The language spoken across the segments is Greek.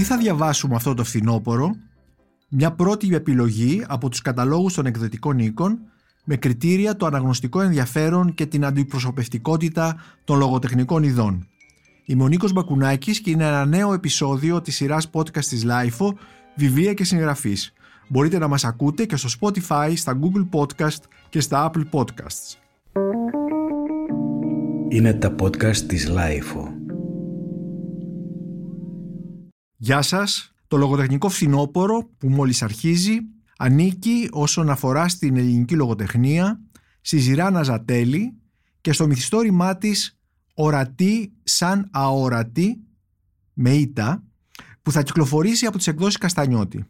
Τι θα διαβάσουμε αυτό το φθινόπωρο; Μια πρώτη επιλογή από τους καταλόγους των εκδοτικών οίκων με κριτήρια το αναγνωστικό ενδιαφέρον και την αντιπροσωπευτικότητα των λογοτεχνικών ειδών. Είμαι ο Νίκος Μπακουνάκης και είναι ένα νέο επεισόδιο της σειράς podcast της LIFO «Βιβλία και συγγραφής». Μπορείτε να μας ακούτε και στο Spotify, στα Google Podcast και στα Apple Podcasts. Είναι τα podcast της LIFO. Γεια σας. Το λογοτεχνικό φθινόπωρο που μόλις αρχίζει ανήκει όσον αφορά στην ελληνική λογοτεχνία στη Ζηράνα Ζατέλη και στο μυθιστόρημά της «Ορατή σαν αόρατη» με ήττα που θα κυκλοφορήσει από τις εκδόσεις Καστανιώτη.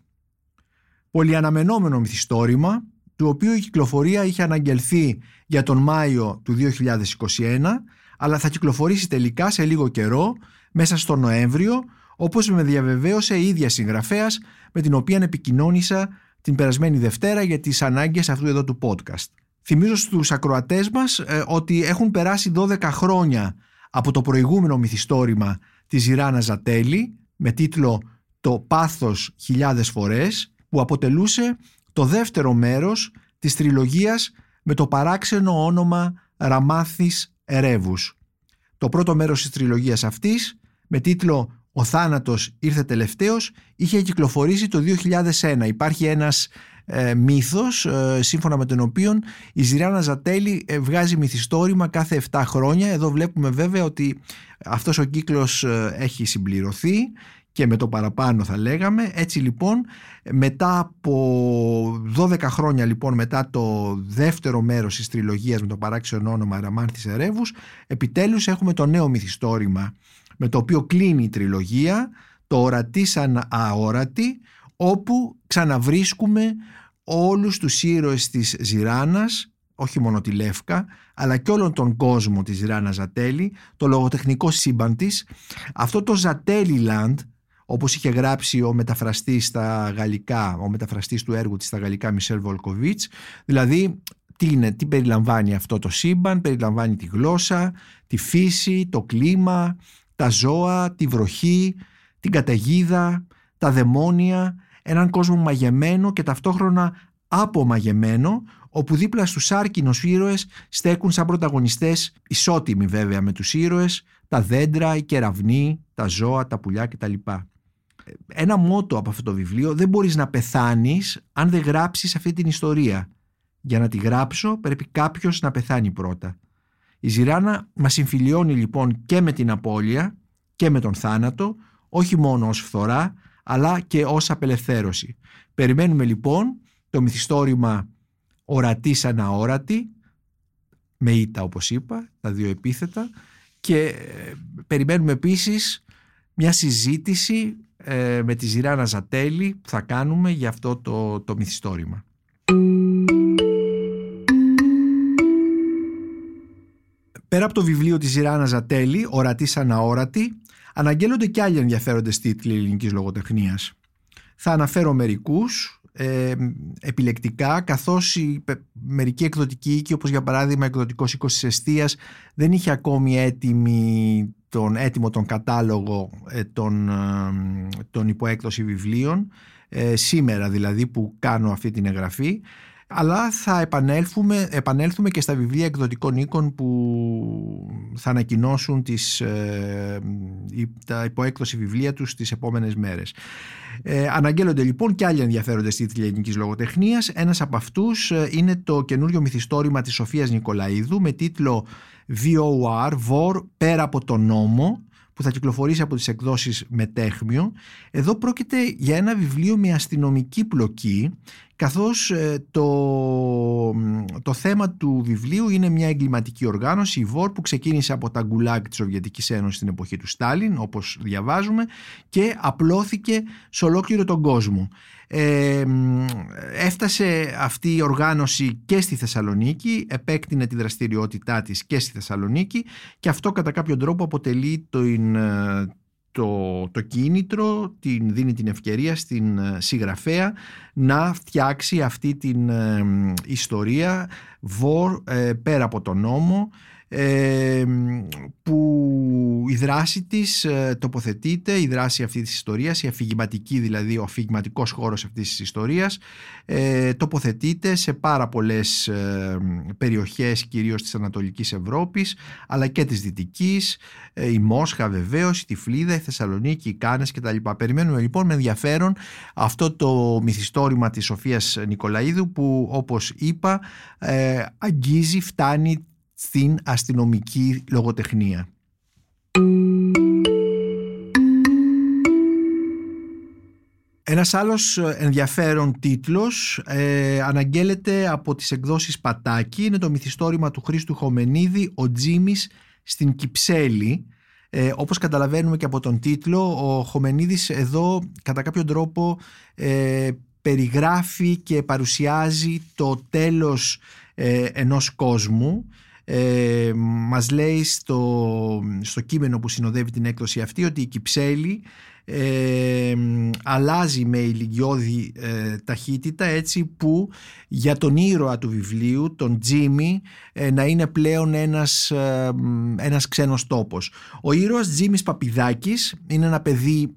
Πολυαναμενόμενο μυθιστόρημα του οποίου η κυκλοφορία είχε αναγγελθεί για τον Μάιο του 2021 αλλά θα κυκλοφορήσει τελικά σε λίγο καιρό μέσα στο Νοέμβριο όπως με διαβεβαίωσε η ίδια συγγραφέας με την οποία επικοινώνησα την περασμένη Δευτέρα για τις ανάγκες αυτού εδώ του podcast. Θυμίζω στους ακροατές μας ε, ότι έχουν περάσει 12 χρόνια από το προηγούμενο μυθιστόρημα της Ζηράνα Ζατέλη με τίτλο «Το πάθος χιλιάδες φορές» που αποτελούσε το δεύτερο μέρος της τριλογίας με το παράξενο όνομα Ραμάθης Ερεύους. Το πρώτο μέρος της τριλογίας αυτής με τίτλο ο θάνατος ήρθε τελευταίος είχε κυκλοφορήσει το 2001. Υπάρχει ένας ε, μύθος ε, σύμφωνα με τον οποίο η Ζηράνα Ζατέλη ε, βγάζει μυθιστόρημα κάθε 7 χρόνια. Εδώ βλέπουμε βέβαια ότι αυτός ο κύκλος ε, έχει συμπληρωθεί και με το παραπάνω θα λέγαμε. Έτσι λοιπόν μετά από 12 χρόνια λοιπόν μετά το δεύτερο μέρος της τριλογίας με το παράξενο όνομα Ραμάνθης Ερεύους επιτέλους έχουμε το νέο μυθιστόρημα με το οποίο κλείνει η τριλογία, το ορατή σαν αόρατη, όπου ξαναβρίσκουμε όλους τους ήρωες της Ζηράνας, όχι μόνο τη Λεύκα, αλλά και όλον τον κόσμο της Ζηράνας Ζατέλη, το λογοτεχνικό σύμπαν της. Αυτό το Ζατέλη Land, όπως είχε γράψει ο μεταφραστής στα γαλλικά, ο μεταφραστής του έργου της στα γαλλικά Μισελ Βολκοβίτς, δηλαδή τι, είναι, τι περιλαμβάνει αυτό το σύμπαν, περιλαμβάνει τη γλώσσα, τη φύση, το κλίμα, τα ζώα, τη βροχή, την καταιγίδα, τα δαιμόνια, έναν κόσμο μαγεμένο και ταυτόχρονα απομαγεμένο, όπου δίπλα στους άρκινους ήρωες στέκουν σαν πρωταγωνιστές ισότιμοι βέβαια με τους ήρωες, τα δέντρα, οι κεραυνοί, τα ζώα, τα πουλιά κτλ. Ένα μότο από αυτό το βιβλίο, δεν μπορείς να πεθάνεις αν δεν γράψεις αυτή την ιστορία. Για να τη γράψω πρέπει κάποιος να πεθάνει πρώτα. Η Ζηράνα μας συμφιλιώνει λοιπόν και με την απώλεια και με τον θάνατο, όχι μόνο ως φθορά, αλλά και ως απελευθέρωση. Περιμένουμε λοιπόν το μυθιστόρημα ορατή σαν αόρατη, με ήττα όπως είπα, τα δύο επίθετα, και ε, περιμένουμε επίσης μια συζήτηση ε, με τη Ζηράνα Ζατέλη που θα κάνουμε για αυτό το, το μυθιστόρημα. Πέρα από το βιβλίο της Ιράνα Ζατέλη, «Ορατή σαν αόρατη», αναγγέλλονται και άλλοι ενδιαφέροντες τίτλοι ελληνικής λογοτεχνίας. Θα αναφέρω μερικούς, ε, επιλεκτικά, καθώς η μερική εκδοτική οίκη, όπως για παράδειγμα εκδοτικός οίκος της Εστίας, δεν είχε ακόμη έτοιμη, τον, έτοιμο τον κατάλογο ε, των, ε, των υποέκδοση βιβλίων, ε, σήμερα δηλαδή που κάνω αυτή την εγγραφή, αλλά θα επανέλθουμε, επανέλθουμε και στα βιβλία εκδοτικών οίκων που θα ανακοινώσουν τις, ε, τα υποέκδοση βιβλία τους τις επόμενες μέρες. Ε, αναγγέλλονται λοιπόν και άλλοι ενδιαφέροντες τίτλοι ελληνικής λογοτεχνίας. Ένας από αυτούς ε, είναι το καινούριο μυθιστόρημα της Σοφίας Νικολαίδου με τίτλο VOR, VOR, πέρα από τον νόμο, που θα κυκλοφορήσει από τις εκδόσεις Μετέχμιο. Εδώ πρόκειται για ένα βιβλίο με αστυνομική πλοκή καθώς ε, το, το θέμα του βιβλίου είναι μια εγκληματική οργάνωση, η ΒΟΡ, που ξεκίνησε από τα γκουλάκ της Σοβιετικής Ένωσης στην εποχή του Στάλιν, όπως διαβάζουμε, και απλώθηκε σε ολόκληρο τον κόσμο. Ε, έφτασε αυτή η οργάνωση και στη Θεσσαλονίκη, επέκτηνε τη δραστηριότητά της και στη Θεσσαλονίκη και αυτό κατά κάποιο τρόπο αποτελεί το, το, το κίνητρο, την, δίνει την ευκαιρία στην ε, συγγραφέα να φτιάξει αυτή την ε, ιστορία βορ ε, πέρα από τον νόμο που η δράση της ε, τοποθετείται, η δράση αυτής της ιστορίας, η αφηγηματική δηλαδή, ο αφηγηματικός χώρος αυτής της ιστορίας ε, τοποθετείται σε πάρα πολλές ε, περιοχές κυρίως της Ανατολικής Ευρώπης αλλά και της Δυτικής, η Μόσχα βεβαίως, η Τυφλίδα, η Θεσσαλονίκη, οι Κάνες κτλ. Περιμένουμε λοιπόν με ενδιαφέρον αυτό το μυθιστόρημα της Σοφίας Νικολαίδου που όπως είπα αγγίζει, φτάνει στην αστυνομική λογοτεχνία. Ένας άλλος ενδιαφέρον τίτλος ε, αναγγέλλεται από τις εκδόσεις Πατάκη. Είναι το μυθιστόρημα του Χρήστου Χομενίδη «Ο Τζίμις στην Κυψέλη». Ε, όπως καταλαβαίνουμε και από τον τίτλο, ο Χομενίδης εδώ κατά κάποιο τρόπο ε, περιγράφει και παρουσιάζει το τέλος ε, ενός κόσμου ε, μας λέει στο, στο κείμενο που συνοδεύει την έκδοση αυτή ότι η Κυψέλη ε, αλλάζει με ηλικιώδη ε, ταχύτητα έτσι που για τον ήρωα του βιβλίου, τον Τζίμι, ε, να είναι πλέον ένας, ε, ένας ξένος τόπος. Ο ήρωας Τζίμις Παπιδάκης είναι ένα παιδί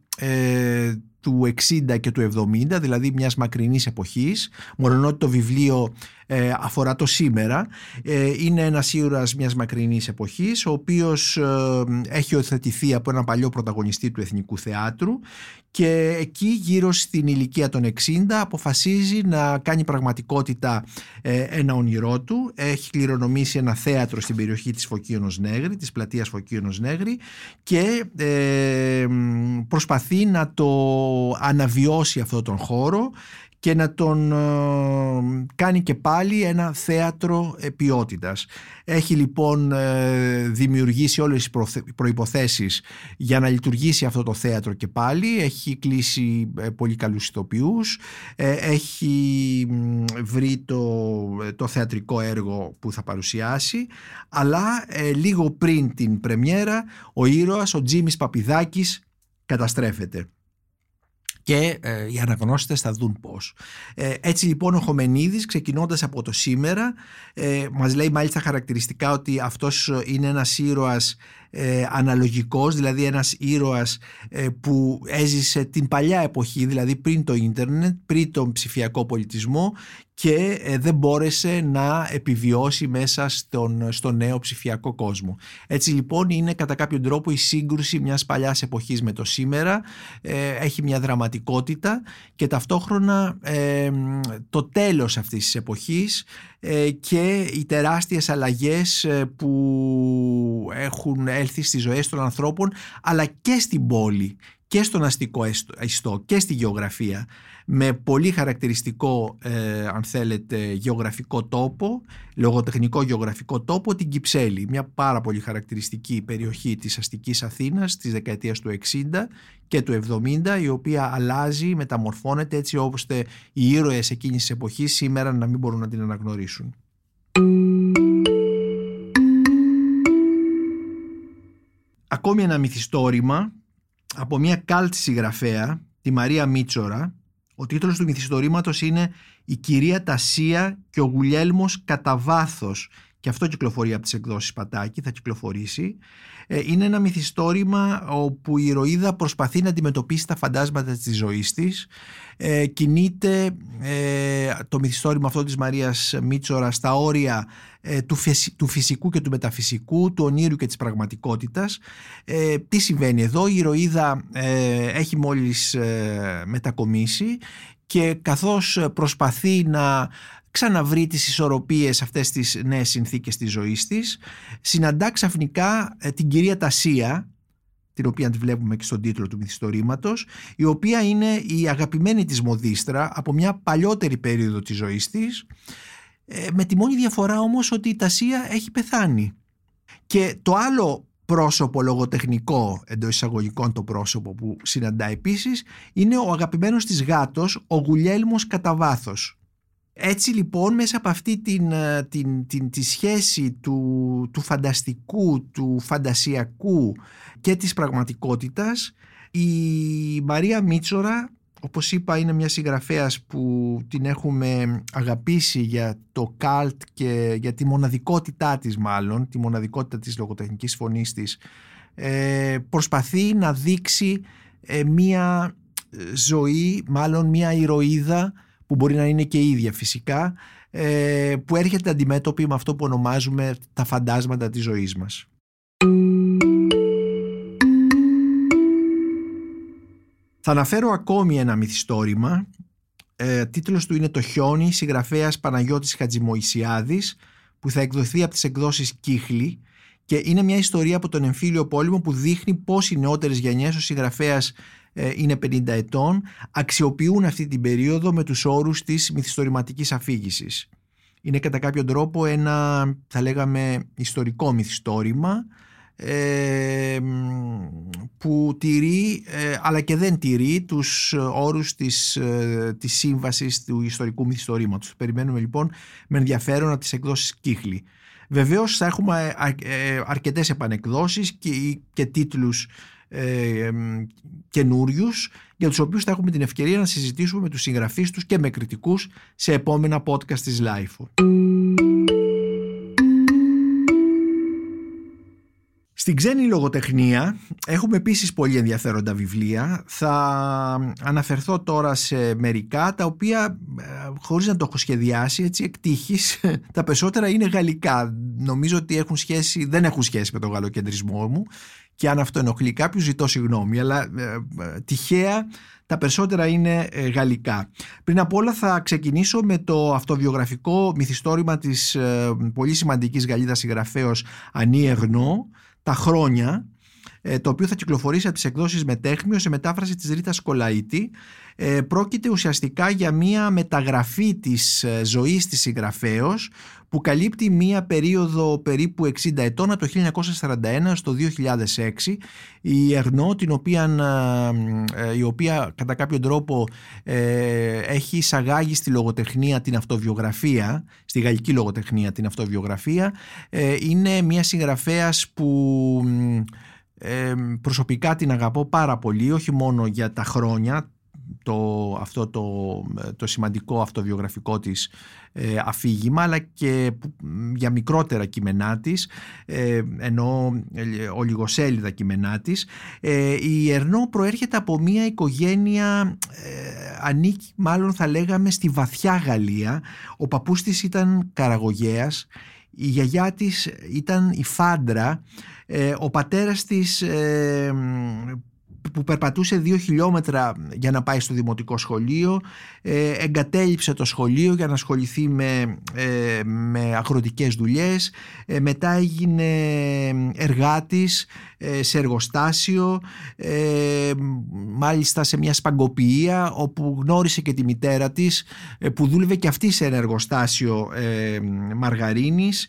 του 60 και του 70, δηλαδή μιας μακρινής εποχής, μόνο ότι το βιβλίο ε, αφορά το σήμερα. Ε, είναι ένας ήρωας μιας μακρινής εποχής, ο οποίος ε, έχει οθετηθεί από έναν παλιό πρωταγωνιστή του Εθνικού Θεάτρου και εκεί γύρω στην ηλικία των 60 αποφασίζει να κάνει πραγματικότητα ένα όνειρό του. Έχει κληρονομήσει ένα θέατρο στην περιοχή της Φωκίωνος Νέγρη, της πλατείας Φωκίωνος Νέγρη και προσπαθεί να το αναβιώσει αυτό τον χώρο και να τον ε, κάνει και πάλι ένα θέατρο ποιότητας. Έχει λοιπόν ε, δημιουργήσει όλες τις προϋποθέσεις για να λειτουργήσει αυτό το θέατρο και πάλι. Έχει κλείσει ε, πολύ καλούς ηθοποιούς, έχει βρει το, το θεατρικό έργο που θα παρουσιάσει, αλλά λίγο πριν την πρεμιέρα ο ήρωας, ο Τζίμις Παπιδάκης, καταστρέφεται και ε, οι αναγνώστες θα δουν πώς. Ε, έτσι λοιπόν ο Χομενίδης ξεκινώντας από το σήμερα ε, μας λέει μάλιστα χαρακτηριστικά ότι αυτός είναι ένας ήρωας ε, αναλογικός, δηλαδή ένας ήρωας ε, που έζησε την παλιά εποχή, δηλαδή πριν το ίντερνετ, πριν τον ψηφιακό πολιτισμό και ε, δεν μπόρεσε να επιβιώσει μέσα στον, στον νέο ψηφιακό κόσμο. Έτσι λοιπόν είναι κατά κάποιο τρόπο η σύγκρουση μιας παλιάς εποχής με το σήμερα, ε, έχει μια δραματικότητα και ταυτόχρονα το τέλος αυτής της εποχής και οι τεράστιες αλλαγές που έχουν έλθει στις ζωές των ανθρώπων αλλά και στην πόλη και στον αστικό ιστό και στη γεωγραφία με πολύ χαρακτηριστικό ε, αν θέλετε γεωγραφικό τόπο λογοτεχνικό γεωγραφικό τόπο την Κυψέλη μια πάρα πολύ χαρακτηριστική περιοχή της αστικής Αθήνας της δεκαετίας του 60 και του 70 η οποία αλλάζει, μεταμορφώνεται έτσι ώστε οι ήρωες εκείνης της εποχής σήμερα να μην μπορούν να την αναγνωρίσουν. Ακόμη ένα μυθιστόρημα από μια κάλτ συγγραφέα, τη Μαρία Μίτσορα. Ο τίτλος του μυθιστορήματος είναι «Η κυρία Τασία και ο Γουλιέλμος κατά βάθος και αυτό κυκλοφορεί από τις εκδόσεις Πατάκη, θα κυκλοφορήσει. Ε, είναι ένα μυθιστόρημα όπου η ηρωίδα προσπαθεί να αντιμετωπίσει τα φαντάσματα της ζωής της. Ε, κινείται ε, το μυθιστόρημα αυτό της Μαρίας Μίτσορας στα όρια ε, του, του φυσικού και του μεταφυσικού, του ονείρου και της πραγματικότητας. Ε, τι συμβαίνει εδώ, η ηρωίδα έχει μόλις μετακομίσει και καθώς προσπαθεί να ξαναβρει τις ισορροπίες αυτές τις νέες συνθήκες της ζωής της συναντά ξαφνικά ε, την κυρία Τασία την οποία τη βλέπουμε και στον τίτλο του μυθιστορήματος η οποία είναι η αγαπημένη της μοδίστρα από μια παλιότερη περίοδο της ζωής της ε, με τη μόνη διαφορά όμως ότι η Τασία έχει πεθάνει. Και το άλλο πρόσωπο λογοτεχνικό εντός εισαγωγικών το πρόσωπο που συναντά επίσης είναι ο αγαπημένος της γάτος ο Γουλιέλμος κατά βάθος έτσι λοιπόν μέσα από αυτή την, ε, την, την, τη σχέση του, του φανταστικού, του φαντασιακού και της πραγματικότητας η Μαρία Μίτσορα όπως είπα είναι μια συγγραφέας που την έχουμε αγαπήσει για το καλτ και για τη μοναδικότητά της μάλλον, τη μοναδικότητα της λογοτεχνικής φωνής της. Ε, προσπαθεί να δείξει ε, μια ζωή, μάλλον μια ηρωίδα που μπορεί να είναι και ίδια φυσικά, ε, που έρχεται αντιμέτωπη με αυτό που ονομάζουμε τα φαντάσματα της ζωής μας. Θα αναφέρω ακόμη ένα μυθιστόρημα. Ε, τίτλος του είναι «Το χιόνι», συγγραφέας Παναγιώτης Χατζημοϊσιάδης, που θα εκδοθεί από τις εκδόσεις Κύχλη και είναι μια ιστορία από τον εμφύλιο πόλεμο που δείχνει πώς οι νεότερες γενιές, ο συγγραφέας ε, είναι 50 ετών, αξιοποιούν αυτή την περίοδο με τους όρους της μυθιστορηματικής αφήγησης. Είναι κατά κάποιο τρόπο ένα, θα λέγαμε, ιστορικό μυθιστόρημα ε, που τηρεί ε, αλλά και δεν τηρεί τους όρους της, ε, της σύμβασης του ιστορικού μυθιστορήματος. Περιμένουμε λοιπόν με ενδιαφέρον από τις εκδόσεις Κύχλη. Βεβαίως θα έχουμε αρκετές επανεκδόσεις και, και τίτλους ε, καινούριους, για τους οποίους θα έχουμε την ευκαιρία να συζητήσουμε με τους συγγραφείς τους και με κριτικούς σε επόμενα podcast της LIFO. Στην ξένη λογοτεχνία έχουμε επίσης πολύ ενδιαφέροντα βιβλία. Θα αναφερθώ τώρα σε μερικά τα οποία ε, χωρίς να το έχω σχεδιάσει έτσι εκτύχεις τα περισσότερα είναι γαλλικά. Νομίζω ότι έχουν σχέση, δεν έχουν σχέση με τον γαλλοκεντρισμό μου και αν αυτό ενοχλεί κάποιους ζητώ συγγνώμη αλλά ε, ε, τυχαία τα περισσότερα είναι ε, γαλλικά. Πριν απ' όλα θα ξεκινήσω με το αυτοβιογραφικό μυθιστόρημα της πολύ σημαντικής Γαλλίδας συγγραφέως Ανή Ερνό «Τα χρόνια» το οποίο θα κυκλοφορήσει από τις εκδόσεις Μετέχμιο σε μετάφραση της Ρίτας Κολαίτη ε, πρόκειται ουσιαστικά για μία μεταγραφή της ε, ζωής της συγγραφέως που καλύπτει μία περίοδο περίπου 60 ετών από το 1941 στο 2006 η Ερνό την οποία, ε, η οποία κατά κάποιο τρόπο έχει εισαγάγει στη λογοτεχνία την αυτοβιογραφία στη γαλλική λογοτεχνία την αυτοβιογραφία είναι μία συγγραφέας που προσωπικά την αγαπώ πάρα πολύ όχι μόνο για τα χρόνια το, αυτό το, το σημαντικό αυτοβιογραφικό της ε, αφήγημα αλλά και για μικρότερα κείμενά της ε, ενώ ε, ολιγοσέλιδα κείμενά της. Ε, η Ερνό προέρχεται από μια οικογένεια ε, ανήκει μάλλον θα λέγαμε στη βαθιά Γαλλία. Ο παππούς της ήταν καραγωγέας η γιαγιά της ήταν η Φάντρα ο πατέρας της που περπατούσε δύο χιλιόμετρα για να πάει στο δημοτικό σχολείο ε, εγκατέλειψε το σχολείο για να ασχοληθεί με, ε, με αγροτικές δουλειές ε, μετά έγινε εργάτης ε, σε εργοστάσιο μάλιστα σε μια σπαγκοποιία όπου γνώρισε και τη μητέρα της που δούλευε και αυτή σε ένα εργοστάσιο μαργαρίνης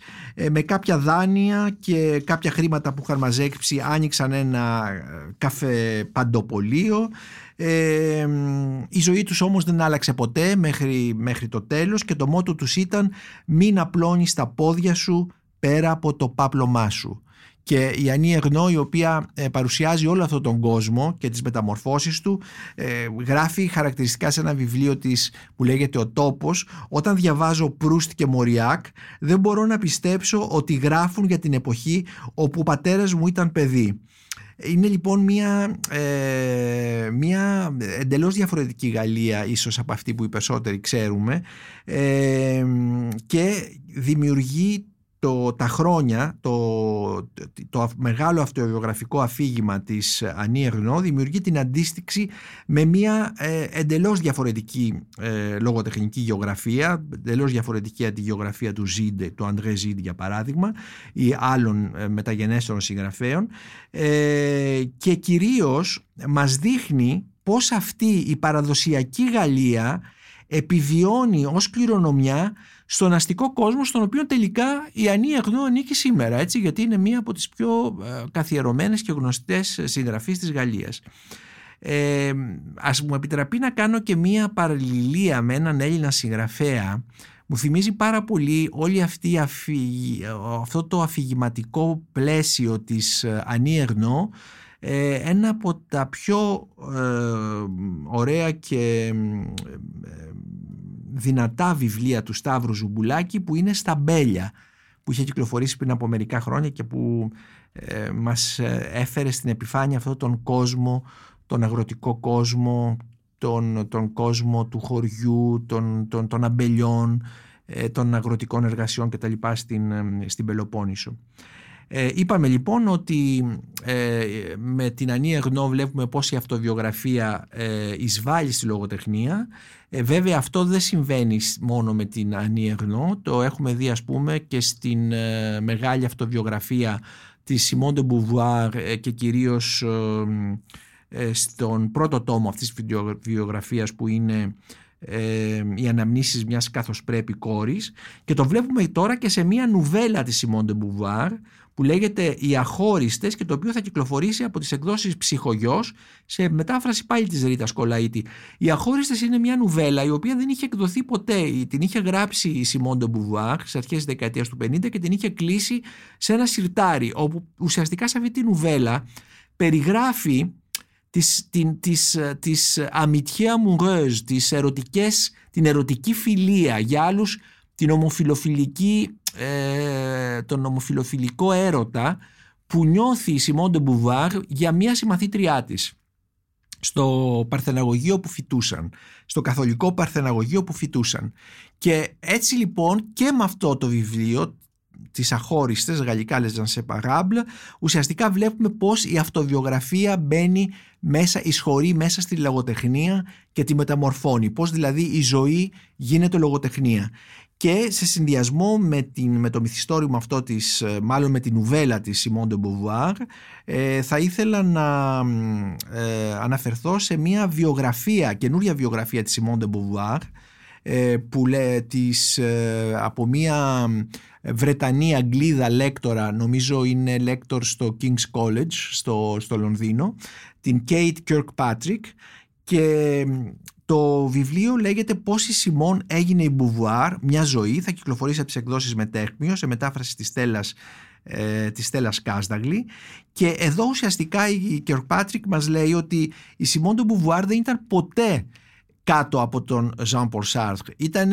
με κάποια δάνεια και κάποια χρήματα που είχαν μαζέψει άνοιξαν ένα καφέ παντοπολείο. Ε, η ζωή τους όμως δεν άλλαξε ποτέ μέχρι, μέχρι το τέλος και το μότο τους ήταν μην απλώνεις τα πόδια σου πέρα από το πάπλωμά σου και η Ανή Εγνώ η οποία ε, παρουσιάζει όλο αυτόν τον κόσμο και τις μεταμορφώσεις του ε, γράφει χαρακτηριστικά σε ένα βιβλίο της που λέγεται «Ο τόπος» όταν διαβάζω Προύστ και Μοριάκ δεν μπορώ να πιστέψω ότι γράφουν για την εποχή όπου ο πατέρας μου ήταν παιδί είναι λοιπόν μια, ε, μια εντελώς διαφορετική Γαλλία ίσως από αυτή που οι περισσότεροι ξέρουμε ε, και δημιουργεί το, τα χρόνια, το, το μεγάλο αυτοβιογραφικό αφήγημα της Ανή Ερνό δημιουργεί την αντίστοιξη με μια ε, εντελώς διαφορετική ε, λογοτεχνική γεωγραφία, εντελώς διαφορετική από τη γεωγραφία του Ζίντε, του Αντρέ Ζίντε για παράδειγμα, ή άλλων ε, μεταγενέστερων συγγραφέων ε, και κυρίως μας δείχνει πώς αυτή η παραδοσιακή Γαλλία επιβιώνει ως κληρονομιά στον αστικό κόσμο στον οποίο τελικά η Ανή Αγνώ ανήκει σήμερα έτσι, γιατί είναι μία από τις πιο ε, καθιερωμένες και γνωστές συγγραφείς της Γαλλίας. Ε, ας μου επιτραπεί να κάνω και μία παραλληλία με έναν Έλληνα συγγραφέα μου θυμίζει πάρα πολύ όλη αυτή αυτό το αφηγηματικό πλαίσιο της Ανή Ερνό ε, ένα από τα πιο ωραία και δυνατά βιβλία του Σταύρου Ζουμπουλάκη που είναι Στ' Αμπέλια που είχε κυκλοφορήσει πριν από μερικά χρόνια και που ε, μας έφερε στην επιφάνεια αυτόν τον κόσμο, τον αγροτικό κόσμο, τον, τον κόσμο του χωριού, των, των, των αμπελιών, ε, των αγροτικών εργασιών κτλ. στην, ε, στην Πελοπόννησο. Ε, είπαμε λοιπόν ότι ε, με την Ανία Γνώ βλέπουμε πως η αυτοβιογραφία ε, εισβάλλει στη λογοτεχνία. Ε, βέβαια αυτό δεν συμβαίνει μόνο με την Ανία Γνώ, το έχουμε δει ας πούμε και στην μεγάλη αυτοβιογραφία της Simone de Beauvoir και κυρίως στον πρώτο τόμο αυτής της βιογραφίας που είναι ε, οι αναμνήσεις μιας καθώς πρέπει κόρης και το βλέπουμε τώρα και σε μια νουβέλα της Simone de Beauvoir που λέγεται «Οι Αχώριστες» και το οποίο θα κυκλοφορήσει από τις εκδόσεις «Ψυχογιός» σε μετάφραση πάλι της Ρίτα Σκολαίτη. «Οι Αχώριστες» είναι μια νουβέλα η οποία δεν είχε εκδοθεί ποτέ. Την είχε γράψει η Simone de Beauvoir στις αρχές της δεκαετίας του 50 και την είχε κλείσει σε ένα σιρτάρι όπου ουσιαστικά σε αυτή τη νουβέλα περιγράφει της, την, της, της amitié τις ερωτικές, την ερωτική φιλία για άλλους την ομοφιλοφιλική, ε, τον ομοφιλοφιλικό έρωτα που νιώθει η Σιμών Μπουβάρ για μια συμμαθήτριά της. Στο παρθεναγωγείο που φοιτούσαν, στο καθολικό παρθεναγωγείο που φοιτούσαν. Και έτσι λοιπόν και με αυτό το βιβλίο τις αχώριστες γαλλικά λέζαν σε παράμπλ ουσιαστικά βλέπουμε πως η αυτοβιογραφία μπαίνει μέσα, εισχωρεί μέσα στη λογοτεχνία και τη μεταμορφώνει. Πως δηλαδή η ζωή γίνεται λογοτεχνία και σε συνδυασμό με, την, με το μυθιστόρημα αυτό της, ε, μάλλον με την ουβέλα της Simone de Beauvoir ε, θα ήθελα να ε, αναφερθώ σε μια βιογραφία, καινούρια βιογραφία της Simone de Beauvoir ε, που λέει της, ε, από μια Βρετανή Αγγλίδα λέκτορα, νομίζω είναι λέκτορ στο King's College στο, στο Λονδίνο, την Kate Kirkpatrick. Και το βιβλίο λέγεται «Πώς η Σιμόν έγινε η Μπουβουάρ, μια ζωή». Θα κυκλοφορήσει από τις εκδόσεις Μεταίχμιο σε μετάφραση της Στέλλας, ε, της Στέλλας Κάσδαγλη και εδώ ουσιαστικά η Kirkpatrick μας λέει ότι η Σιμόν ντε Μπουβουάρ δεν ήταν ποτέ κάτω από τον Jean Paul Sartre. Ήταν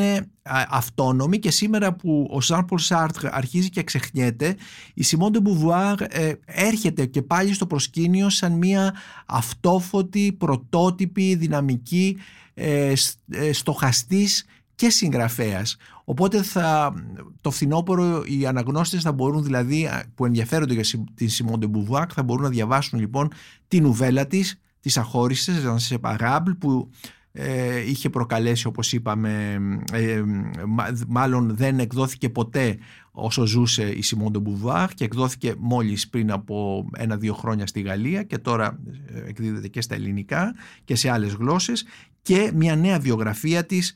αυτόνομη και σήμερα που ο Jean Paul Sartre αρχίζει και ξεχνιέται, η Simone de Beauvoir ε, έρχεται και πάλι στο προσκήνιο σαν μια αυτόφωτη, πρωτότυπη, δυναμική, ε, ε, στοχαστής και συγγραφέας. Οπότε θα, το φθινόπωρο οι αναγνώστες θα μπορούν δηλαδή που ενδιαφέρονται για τη Simone de Beauvoir θα μπορούν να διαβάσουν λοιπόν την ουβέλα της, τις αχώριστες, σε παράμπλ που ε, είχε προκαλέσει όπως είπαμε ε, μάλλον δεν εκδόθηκε ποτέ όσο ζούσε η Σιμών Μπουβάρ και εκδόθηκε μόλις πριν από ένα-δύο χρόνια στη Γαλλία και τώρα ε, εκδίδεται και στα ελληνικά και σε άλλες γλώσσες και μια νέα βιογραφία της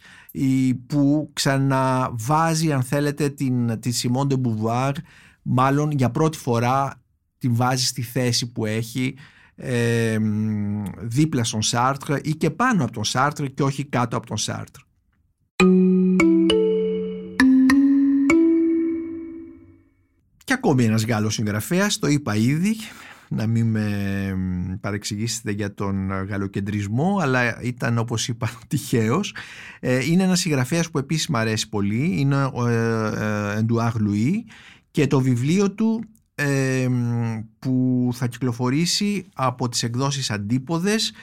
που ξαναβάζει αν θέλετε την, τη Σιμών Μπουβάρ μάλλον για πρώτη φορά την βάζει στη θέση που έχει ε, δίπλα στον Σάρτρ ή και πάνω από τον Σάρτρ και όχι κάτω από τον Σάρτρ. Και ακόμη ένας Γάλλος συγγραφέας, το είπα ήδη, να μην με παρεξηγήσετε για τον γαλλοκεντρισμό, αλλά ήταν όπως είπα τυχαίος. Ε, είναι ένας συγγραφέας που επίσης μου αρέσει πολύ, είναι ο Εντουάρ Λουί και το βιβλίο του που θα κυκλοφορήσει από τις εκδόσεις Αντίποδες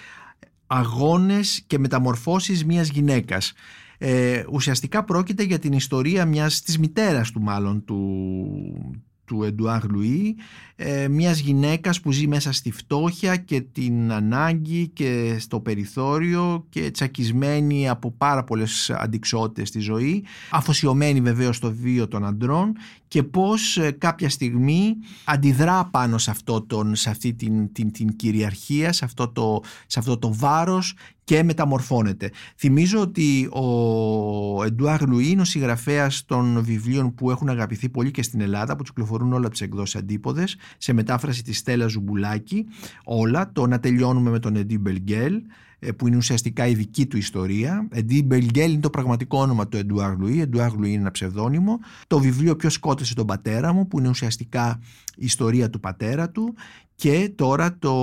αγώνες και μεταμορφώσεις μιας γυναίκας. Ε, ουσιαστικά πρόκειται για την ιστορία μιας της μητέρας του μάλλον του, του Εντουάρ Λουί, ε, μιας γυναίκας που ζει μέσα στη φτώχεια και την ανάγκη και στο περιθώριο και τσακισμένη από πάρα πολλές αντιξοότητες στη ζωή, αφοσιωμένη βεβαίως στο βίο των αντρών και πώς ε, κάποια στιγμή αντιδρά πάνω σε, αυτό τον, σε αυτή την, την, την κυριαρχία, σε αυτό, το, σε αυτό το βάρος και μεταμορφώνεται. Θυμίζω ότι ο Εντουάρ Λουί είναι ο συγγραφέας των βιβλίων που έχουν αγαπηθεί πολύ και στην Ελλάδα, που κυκλοφορούν όλα από τις εκδόσεις Αντίποδες, σε μετάφραση της Στέλλα Ζουμπουλάκη. Όλα. Το να τελειώνουμε με τον Εντί Μπελγκέλ. Ε, που είναι ουσιαστικά η δική του ιστορία. Εντί Μπελγκέλ είναι το πραγματικό όνομα του Εντουάρ Λουί. Εντουάρ Λουί είναι ένα ψευδόνυμο. Το βιβλίο Ποιος σκότωσε τον πατέρα μου, που είναι ουσιαστικά η ιστορία του πατέρα του. Και τώρα το,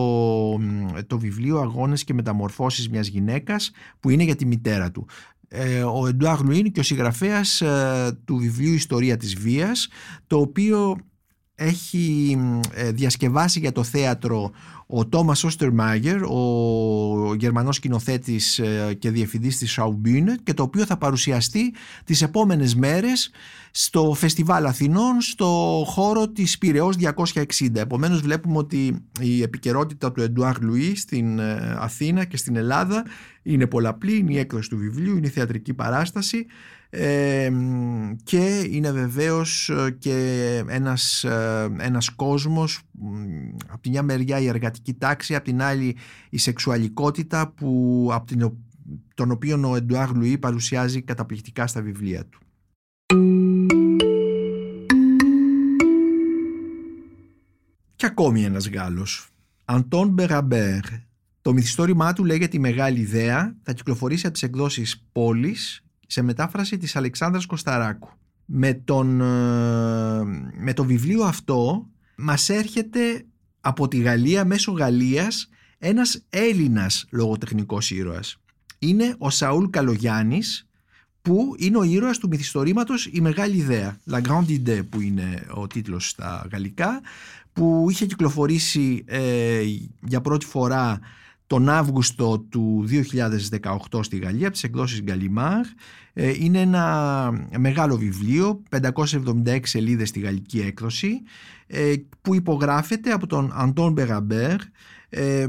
το βιβλίο Αγώνες και μεταμορφώσεις μιας γυναίκας που είναι για τη μητέρα του. Ε, ο Εντουάρ Λουί είναι και ο συγγραφέας ε, του βιβλίου Ιστορία της Βίας το οποίο έχει ε, διασκευάσει για το θέατρο ο Τόμας Όστερμάγερ, ο γερμανός σκηνοθέτης ε, και διευθυντής της Schaubühne και το οποίο θα παρουσιαστεί τις επόμενες μέρες στο Φεστιβάλ Αθηνών στο χώρο της Πυραιός 260. Επομένως βλέπουμε ότι η επικαιρότητα του Εντουάρ Λουί στην ε, Αθήνα και στην Ελλάδα είναι πολλαπλή, είναι η έκδοση του βιβλίου, είναι η θεατρική παράσταση και είναι βεβαίως ε, και ένας, ε, ένας κόσμος από τη μια μεριά η εργατική τάξη από την άλλη η σεξουαλικότητα που, από την, τον οποίο ο Εντουάρ Λουί παρουσιάζει καταπληκτικά στα βιβλία του. Και ακόμη ένας Γάλλος, Αντών Μπεραμπέρ. Το μυθιστόρημά του λέγεται «Η Μεγάλη Ιδέα», θα κυκλοφορήσει από τις εκδόσεις Πόλης σε μετάφραση της Αλεξάνδρας Κωσταράκου. Με, τον, ε, με το βιβλίο αυτό μας έρχεται από τη Γαλλία μέσω Γαλλίας ένας Έλληνας λογοτεχνικός ήρωας. Είναι ο Σαούλ Καλογιάννης που είναι ο ήρωας του μυθιστορήματος «Η Μεγάλη Ιδέα», «La Grande Idée» που είναι ο τίτλος στα γαλλικά, που είχε κυκλοφορήσει ε, για πρώτη φορά τον Αύγουστο του 2018 στη Γαλλία από τις εκδόσεις Γκαλιμάρ. Είναι ένα μεγάλο βιβλίο, 576 σελίδες στη γαλλική έκδοση, ε, που υπογράφεται από τον Αντών Μπεγαμπέρ. Ε,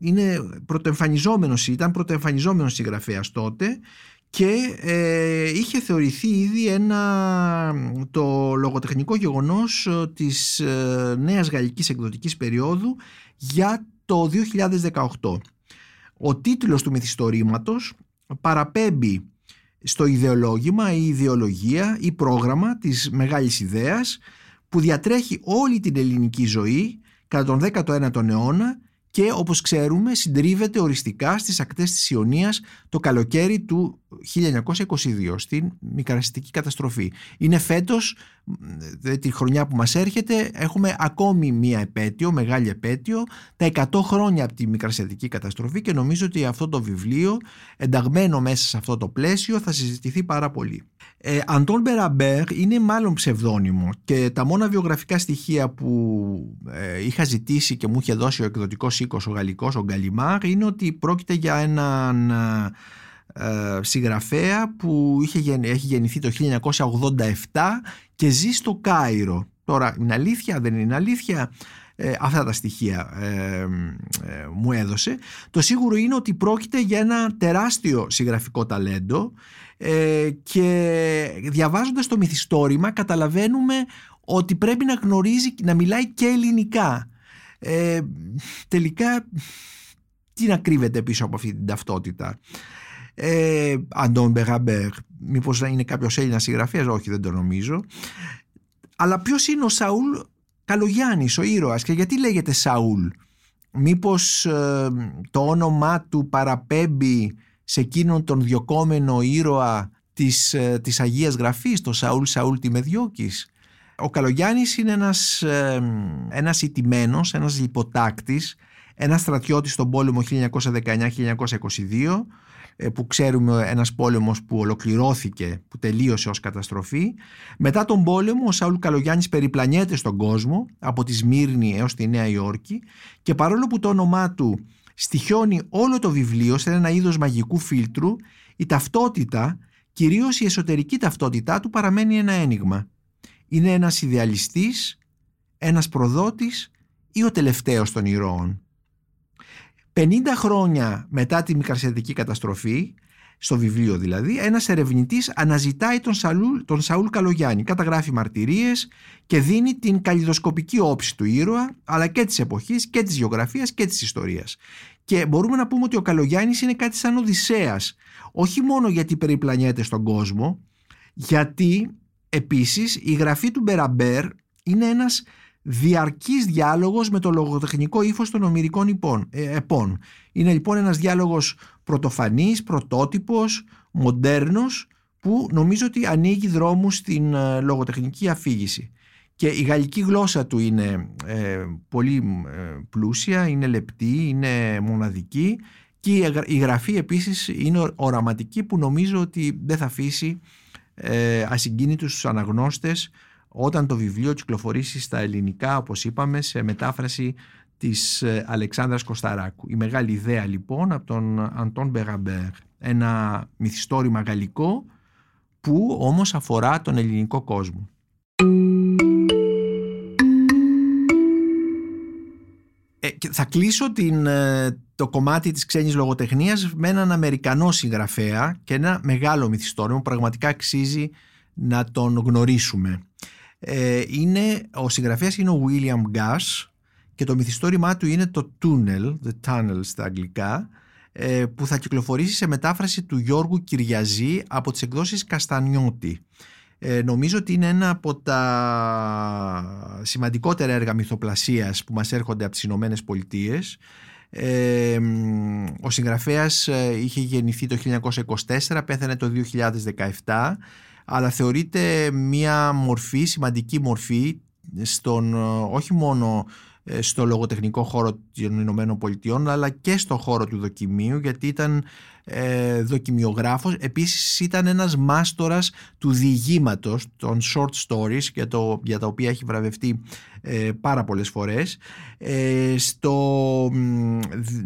είναι πρωτοεμφανιζόμενος, ήταν πρωτοεμφανιζόμενος συγγραφέας τότε και ε, είχε θεωρηθεί ήδη ένα, το λογοτεχνικό γεγονός της νέας γαλλικής εκδοτικής περίοδου για το 2018. Ο τίτλος του μυθιστορήματος παραπέμπει στο ιδεολόγημα ή ιδεολογία ή πρόγραμμα της μεγάλης ιδέας που διατρέχει όλη την ελληνική ζωή κατά τον 19ο αιώνα και όπως ξέρουμε συντρίβεται οριστικά στις ακτές της Ιωνίας το καλοκαίρι του 1922 στην μικρασιστική καταστροφή. Είναι φέτος, τη χρονιά που μας έρχεται, έχουμε ακόμη μία επέτειο, μεγάλη επέτειο, τα 100 χρόνια από τη μικρασιατική καταστροφή και νομίζω ότι αυτό το βιβλίο ενταγμένο μέσα σε αυτό το πλαίσιο θα συζητηθεί πάρα πολύ. Ε, Αντών Μπεραμπέρ είναι μάλλον ψευδόνυμο και τα μόνα βιογραφικά στοιχεία που ε, είχα ζητήσει και μου είχε δώσει ο εκδοτικός οίκος ο γαλλικός, ο Γκαλιμάρ, είναι ότι πρόκειται για έναν ε, συγγραφέα που είχε, έχει γεννηθεί το 1987 και ζει στο Κάιρο. Τώρα είναι αλήθεια, δεν είναι αλήθεια; Ε, αυτά τα στοιχεία ε, μου έδωσε. Το σίγουρο είναι ότι πρόκειται για ένα τεράστιο συγγραφικό ταλέντο και διαβάζοντας το μυθιστόρημα καταλαβαίνουμε ότι πρέπει να γνωρίζει, να μιλάει και ελληνικά. τελικά τι να κρύβεται πίσω από αυτή την ταυτότητα; Ε, Αντών Μπεγαμπέρ, μήπως είναι κάποιος Έλληνας συγγραφέας, όχι δεν το νομίζω. Αλλά ποιος είναι ο Σαούλ Καλογιάννης, ο ήρωας; Και γιατί λέγεται Σαούλ; Μήπως ε, το όνομά του παραπέμπει σε εκείνον τον διοκόμενο ήρωα της, ε, της Αγίας Γραφής, το Σαούλ Σαούλ τη Μεδιώκης. Ο Καλογιάννης είναι ένας, ε, ένας ιτημένος, ένας λιποτάκτης, ένας στρατιώτης στον πόλεμο 1919-1922 ε, που ξέρουμε ένας πόλεμος που ολοκληρώθηκε, που τελείωσε ως καταστροφή. Μετά τον πόλεμο ο Σαούλ Καλογιάννης περιπλανιέται στον κόσμο από τη Σμύρνη έως τη Νέα Υόρκη και παρόλο που το όνομά του στοιχιώνει όλο το βιβλίο σε ένα είδος μαγικού φίλτρου, η ταυτότητα, κυρίως η εσωτερική ταυτότητά του παραμένει ένα ένιγμα. Είναι ένας ιδεαλιστής, ένας προδότης ή ο τελευταίος των ηρώων. 50 χρόνια μετά τη μικρασιατική καταστροφή, στο βιβλίο δηλαδή, ένας ερευνητής αναζητάει τον, Σαούλ, τον Σαούλ Καλογιάννη, καταγράφει μαρτυρίες και δίνει την καλλιδοσκοπική όψη του ήρωα, αλλά και της εποχής και της γεωγραφίας και της ιστορίας. Και μπορούμε να πούμε ότι ο Καλογιάννης είναι κάτι σαν Οδυσσέας, όχι μόνο γιατί περιπλανιέται στον κόσμο, γιατί επίσης η γραφή του Μπεραμπέρ είναι ένας διαρκής διάλογος με το λογοτεχνικό ύφος των ομυρικών ε, επών. Είναι λοιπόν ένας διάλογος πρωτοφανής, πρωτότυπος, μοντέρνος που νομίζω ότι ανοίγει δρόμους στην ε, λογοτεχνική αφήγηση. Και η γαλλική γλώσσα του είναι ε, πολύ πλούσια, είναι λεπτή, είναι μοναδική και η γραφή επίσης είναι οραματική που νομίζω ότι δεν θα αφήσει ε, ασυγκίνητους στους αναγνώστες όταν το βιβλίο κυκλοφορήσει στα ελληνικά, όπως είπαμε, σε μετάφραση της ε, Αλεξάνδρας Κωσταράκου. Η μεγάλη ιδέα λοιπόν από τον Αντών Μπεγαμπέρ. Ένα μυθιστόρημα γαλλικό που όμως αφορά τον ελληνικό κόσμο. Ε, θα κλείσω την, ε, το κομμάτι της ξένης λογοτεχνίας με έναν Αμερικανό συγγραφέα και ένα μεγάλο μυθιστόρημα που πραγματικά αξίζει να τον γνωρίσουμε. Ε, είναι, ο συγγραφέας είναι ο William Gass και το μυθιστόρημά του είναι το Tunnel, The Tunnel στα αγγλικά, ε, που θα κυκλοφορήσει σε μετάφραση του Γιώργου Κυριαζή από τις εκδόσεις Καστανιώτη. Ε, νομίζω ότι είναι ένα από τα σημαντικότερα έργα μυθοπλασίας που μας έρχονται από τις Ηνωμένες Πολιτείες. Ε, ο συγγραφέας ε, είχε γεννηθεί το 1924, πέθανε το 2017 αλλά θεωρείται μια μορφή, σημαντική μορφή στον, όχι μόνο ε, στο λογοτεχνικό χώρο των Ηνωμένων Πολιτειών αλλά και στο χώρο του δοκιμίου γιατί ήταν ε, δοκιμιογράφος. Επίσης ήταν ένας μάστορας του διηγήματος των short stories για, το, για τα οποία έχει βραβευτεί ε, πάρα πολλές φορές. Ε, στο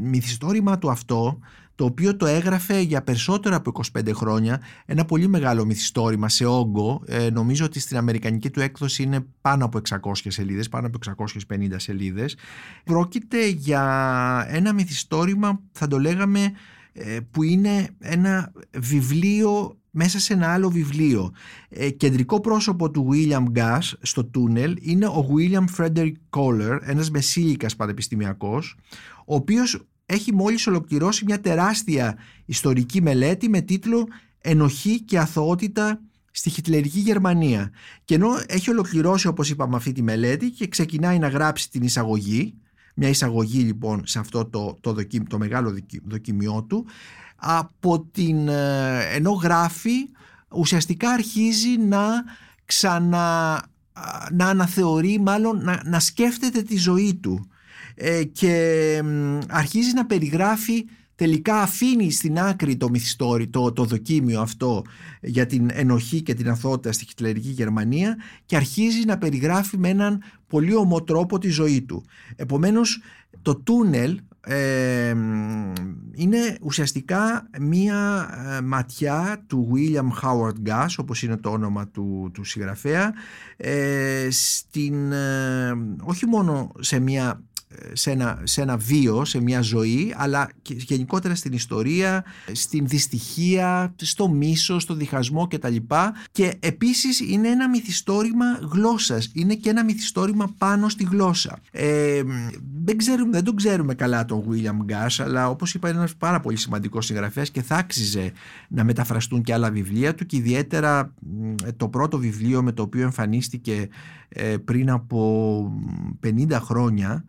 μυθιστόρημα του αυτό το οποίο το έγραφε για περισσότερα από 25 χρόνια, ένα πολύ μεγάλο μυθιστόρημα σε όγκο, ε, νομίζω ότι στην αμερικανική του έκδοση είναι πάνω από 600 σελίδες, πάνω από 650 σελίδες. Πρόκειται για ένα μυθιστόρημα, θα το λέγαμε, ε, που είναι ένα βιβλίο μέσα σε ένα άλλο βιβλίο. Ε, κεντρικό πρόσωπο του William Gass στο τούνελ είναι ο William Frederick Kohler, ένας μεσήλικας πανεπιστημιακός, ο οποίος έχει μόλις ολοκληρώσει μια τεράστια ιστορική μελέτη με τίτλο «Ενοχή και αθωότητα στη χιτλερική Γερμανία». Και ενώ έχει ολοκληρώσει όπως είπαμε αυτή τη μελέτη και ξεκινάει να γράψει την εισαγωγή, μια εισαγωγή λοιπόν σε αυτό το, το, το μεγάλο δοκιμιό του, από την, ε, ενώ γράφει ουσιαστικά αρχίζει να ξανα να αναθεωρεί μάλλον να, να σκέφτεται τη ζωή του ε, και αρχίζει να περιγράφει τελικά αφήνει στην άκρη το μυθιστόρι, το, το δοκίμιο αυτό για την ενοχή και την αθότητα στη χιτλερική Γερμανία και αρχίζει να περιγράφει με έναν πολύ ομό τρόπο τη ζωή του. Επομένως το τούνελ ε, είναι ουσιαστικά μία ε, ματιά του William Howard Gass όπως είναι το όνομα του, του συγγραφέα ε, στην, όχι μόνο σε μία σε ένα, σε ένα βίο, σε μια ζωή, αλλά και γενικότερα στην ιστορία, στην δυστυχία, στο μίσος, στο διχασμό κτλ. Και επίσης είναι ένα μυθιστόρημα γλώσσας, είναι και ένα μυθιστόρημα πάνω στη γλώσσα. Ε, δεν, ξέρουμε, δεν τον ξέρουμε καλά τον William Gass, αλλά όπως είπα είναι ένας πάρα πολύ σημαντικός συγγραφέας και θα άξιζε να μεταφραστούν και άλλα βιβλία του και ιδιαίτερα το πρώτο βιβλίο με το οποίο εμφανίστηκε ε, πριν από 50 χρόνια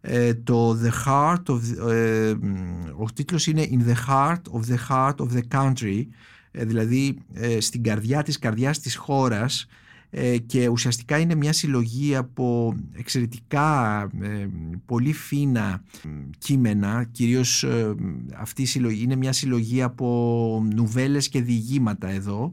ε, το The Heart of, ε, ο τίτλος είναι In the Heart of the Heart of the Country ε, δηλαδή στην καρδιά της καρδιάς της χώρας και ουσιαστικά είναι μια συλλογή από εξαιρετικά πολύ φίνα κείμενα. Κυρίως αυτή η συλλογή είναι μια συλλογή από νουβέλες και διηγήματα εδώ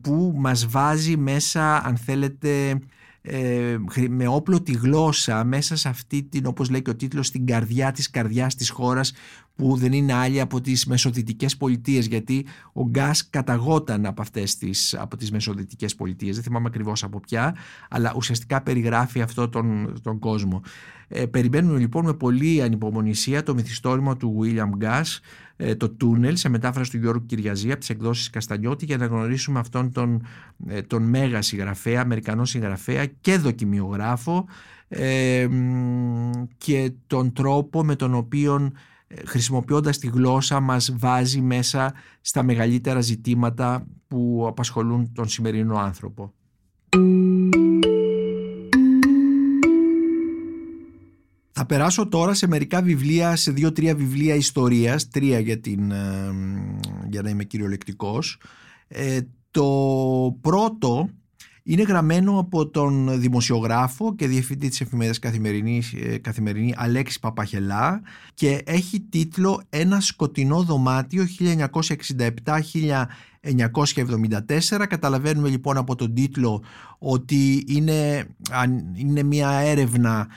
που μας βάζει μέσα αν θέλετε ε, με όπλο τη γλώσσα μέσα σε αυτή την όπως λέει και ο τίτλος στην καρδιά της καρδιάς της χώρας που δεν είναι άλλη από τις μεσοδυτικές πολιτείες γιατί ο Γκάς καταγόταν από αυτές τις, από τις μεσοδυτικές πολιτείες. Δεν θυμάμαι ακριβώς από ποια αλλά ουσιαστικά περιγράφει αυτό τον, τον κόσμο. Ε, περιμένουμε λοιπόν με πολύ ανυπομονησία το μυθιστόρημα του William Gas ε, το Τούνελ σε μετάφραση του Γιώργου Κυριαζή από τις εκδόσεις Καστανιώτη για να γνωρίσουμε αυτόν τον, ε, τον μέγα συγγραφέα, Αμερικανό συγγραφέα και δοκιμιογράφο ε, και τον τρόπο με τον οποίο χρησιμοποιώντας τη γλώσσα μας βάζει μέσα στα μεγαλύτερα ζητήματα που απασχολούν τον σημερινό άνθρωπο. Θα περάσω τώρα σε μερικά βιβλία, σε δύο-τρία βιβλία ιστορίας, τρία για, την, ε, για να είμαι κυριολεκτικός. Ε, το πρώτο είναι γραμμένο από τον δημοσιογράφο και διευθυντή της εφημερίδας Καθημερινή, ε, Καθημερινή Αλέξη Παπαχελά και έχει τίτλο «Ένα σκοτεινό δωμάτιο 1967-1974». Καταλαβαίνουμε λοιπόν από τον τίτλο ότι είναι, είναι μια έρευνα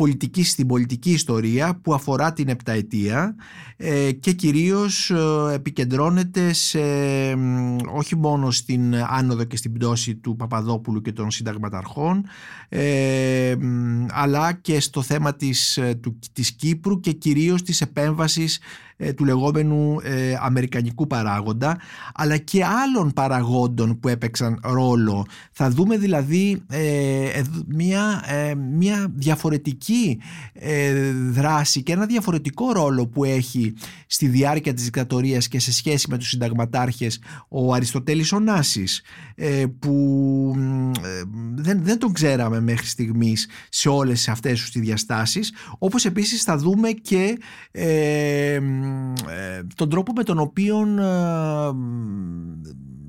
πολιτική στην πολιτική ιστορία που αφορά την επταετία ε, και κυρίως ε, επικεντρώνεται σε, όχι μόνο στην άνοδο και στην πτώση του Παπαδόπουλου και των συνταγματαρχών ε, αλλά και στο θέμα της, του, της Κύπρου και κυρίως της επέμβασης ε, του λεγόμενου ε, αμερικανικού παράγοντα αλλά και άλλων παραγόντων που έπαιξαν ρόλο. Θα δούμε δηλαδή ε, μια, μια διαφορετική δράση και ένα διαφορετικό ρόλο που έχει στη διάρκεια της δικτατορίας και σε σχέση με τους συνταγματάρχες ο Αριστοτέλης Ωνάσης που δεν, δεν τον ξέραμε μέχρι στιγμής σε όλες αυτές τις διαστάσεις όπως επίσης θα δούμε και ε, τον τρόπο με τον οποίο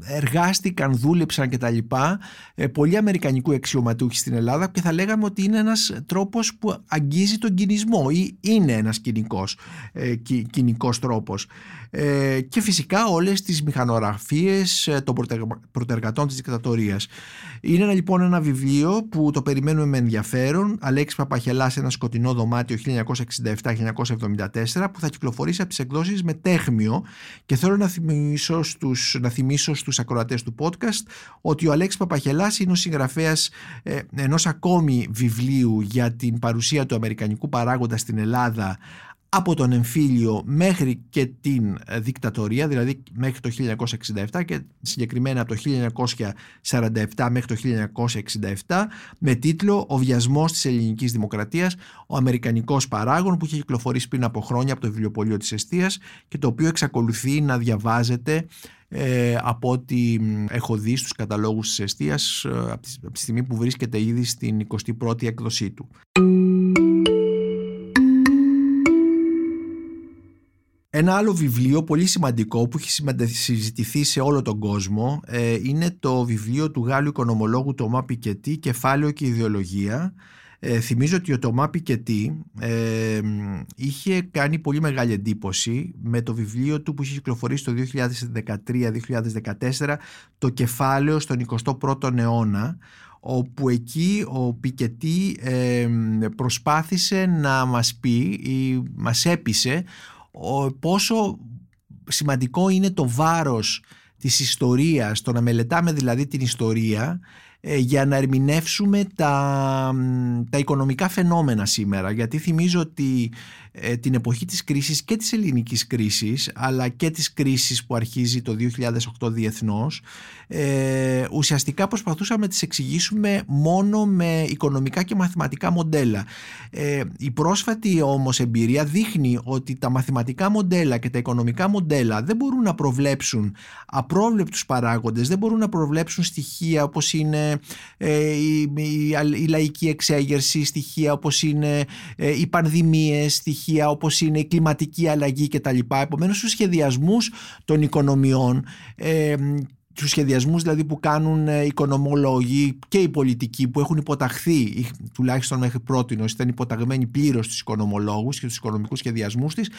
ε, εργάστηκαν, δούλεψαν και τα λοιπά ε, πολλοί αμερικανικού αξιωματούχοι στην Ελλάδα και θα λέγαμε ότι είναι ένας τρόπος που αγγίζει τον κινησμό ή είναι ένας κοινικός, ε, κοινικός τρόπος. Ε, και φυσικά όλες τις μηχανογραφίες ε, των πρωτεργατών της δικτατορίας. Είναι ένα, λοιπόν ένα βιβλίο που το περιμένουμε με ενδιαφέρον Αλέξης Παπαχελάς ένα σκοτεινό δωμάτιο 1967-1974 που θα κυκλοφορήσει από τις εκδόσεις με τέχμιο και θέλω να θυμίσω στους, να θυμίσω στους ακροατές του podcast ότι ο Αλέξης Παπαχελάς είναι ο συγγραφέας ε, ενός ακόμη βιβλίου για την παρουσία του αμερικανικού παράγοντα στην Ελλάδα από τον εμφύλιο μέχρι και την ε, δικτατορία, δηλαδή μέχρι το 1967 και συγκεκριμένα από το 1947 μέχρι το 1967 με τίτλο «Ο βιασμός της ελληνικής δημοκρατίας, ο αμερικανικός παράγων» που είχε κυκλοφορήσει πριν από χρόνια από το βιβλιοπωλείο της Εστίας και το οποίο εξακολουθεί να διαβάζεται ε, από ό,τι έχω δει στους καταλόγους της Εστίας ε, από τη στιγμή που βρίσκεται ήδη στην 21η έκδοσή του. Ένα άλλο βιβλίο πολύ σημαντικό που έχει συζητηθεί σε όλο τον κόσμο ε, είναι το βιβλίο του Γάλλου οικονομολόγου Τωμά Πικετή «Κεφάλαιο και ιδεολογία». Ε, θυμίζω ότι ο Τωμά Πικετή ε, είχε κάνει πολύ μεγάλη εντύπωση με το βιβλίο του που είχε κυκλοφορήσει το 2013-2014 «Το κεφάλαιο στον 21ο αιώνα» όπου εκεί ο Πικετή ε, προσπάθησε να μας πει ή μας έπεισε πόσο σημαντικό είναι το βάρος της ιστορίας, το να μελετάμε δηλαδή την ιστορία ε, για να ερμηνεύσουμε τα, τα οικονομικά φαινόμενα σήμερα. Γιατί θυμίζω ότι ε, την εποχή της κρίσης και της ελληνικής κρίσης αλλά και της κρίσης που αρχίζει το 2008 διεθνώς ε, ουσιαστικά προσπαθούσαμε να τις εξηγήσουμε μόνο με οικονομικά και μαθηματικά μοντέλα. Ε, η πρόσφατη όμως εμπειρία δείχνει ότι τα μαθηματικά μοντέλα και τα οικονομικά μοντέλα δεν μπορούν να προβλέψουν απρόβλεπτους παράγοντες, δεν μπορούν να προβλέψουν στοιχεία όπως είναι ε, η, η, η, λαϊκή εξέγερση, στοιχεία όπως είναι ε, οι πανδημίες, στοιχεία όπως είναι η κλιματική αλλαγή κτλ. Επομένως στους σχεδιασμούς των οικονομιών ε, τους σχεδιασμούς δηλαδή που κάνουν ε, οικονομολόγοι και οι πολιτικοί που έχουν υποταχθεί, τουλάχιστον μέχρι πρώτη ήταν υποταγμένοι πλήρως στου οικονομολόγους και τους οικονομικούς σχεδιασμούς της,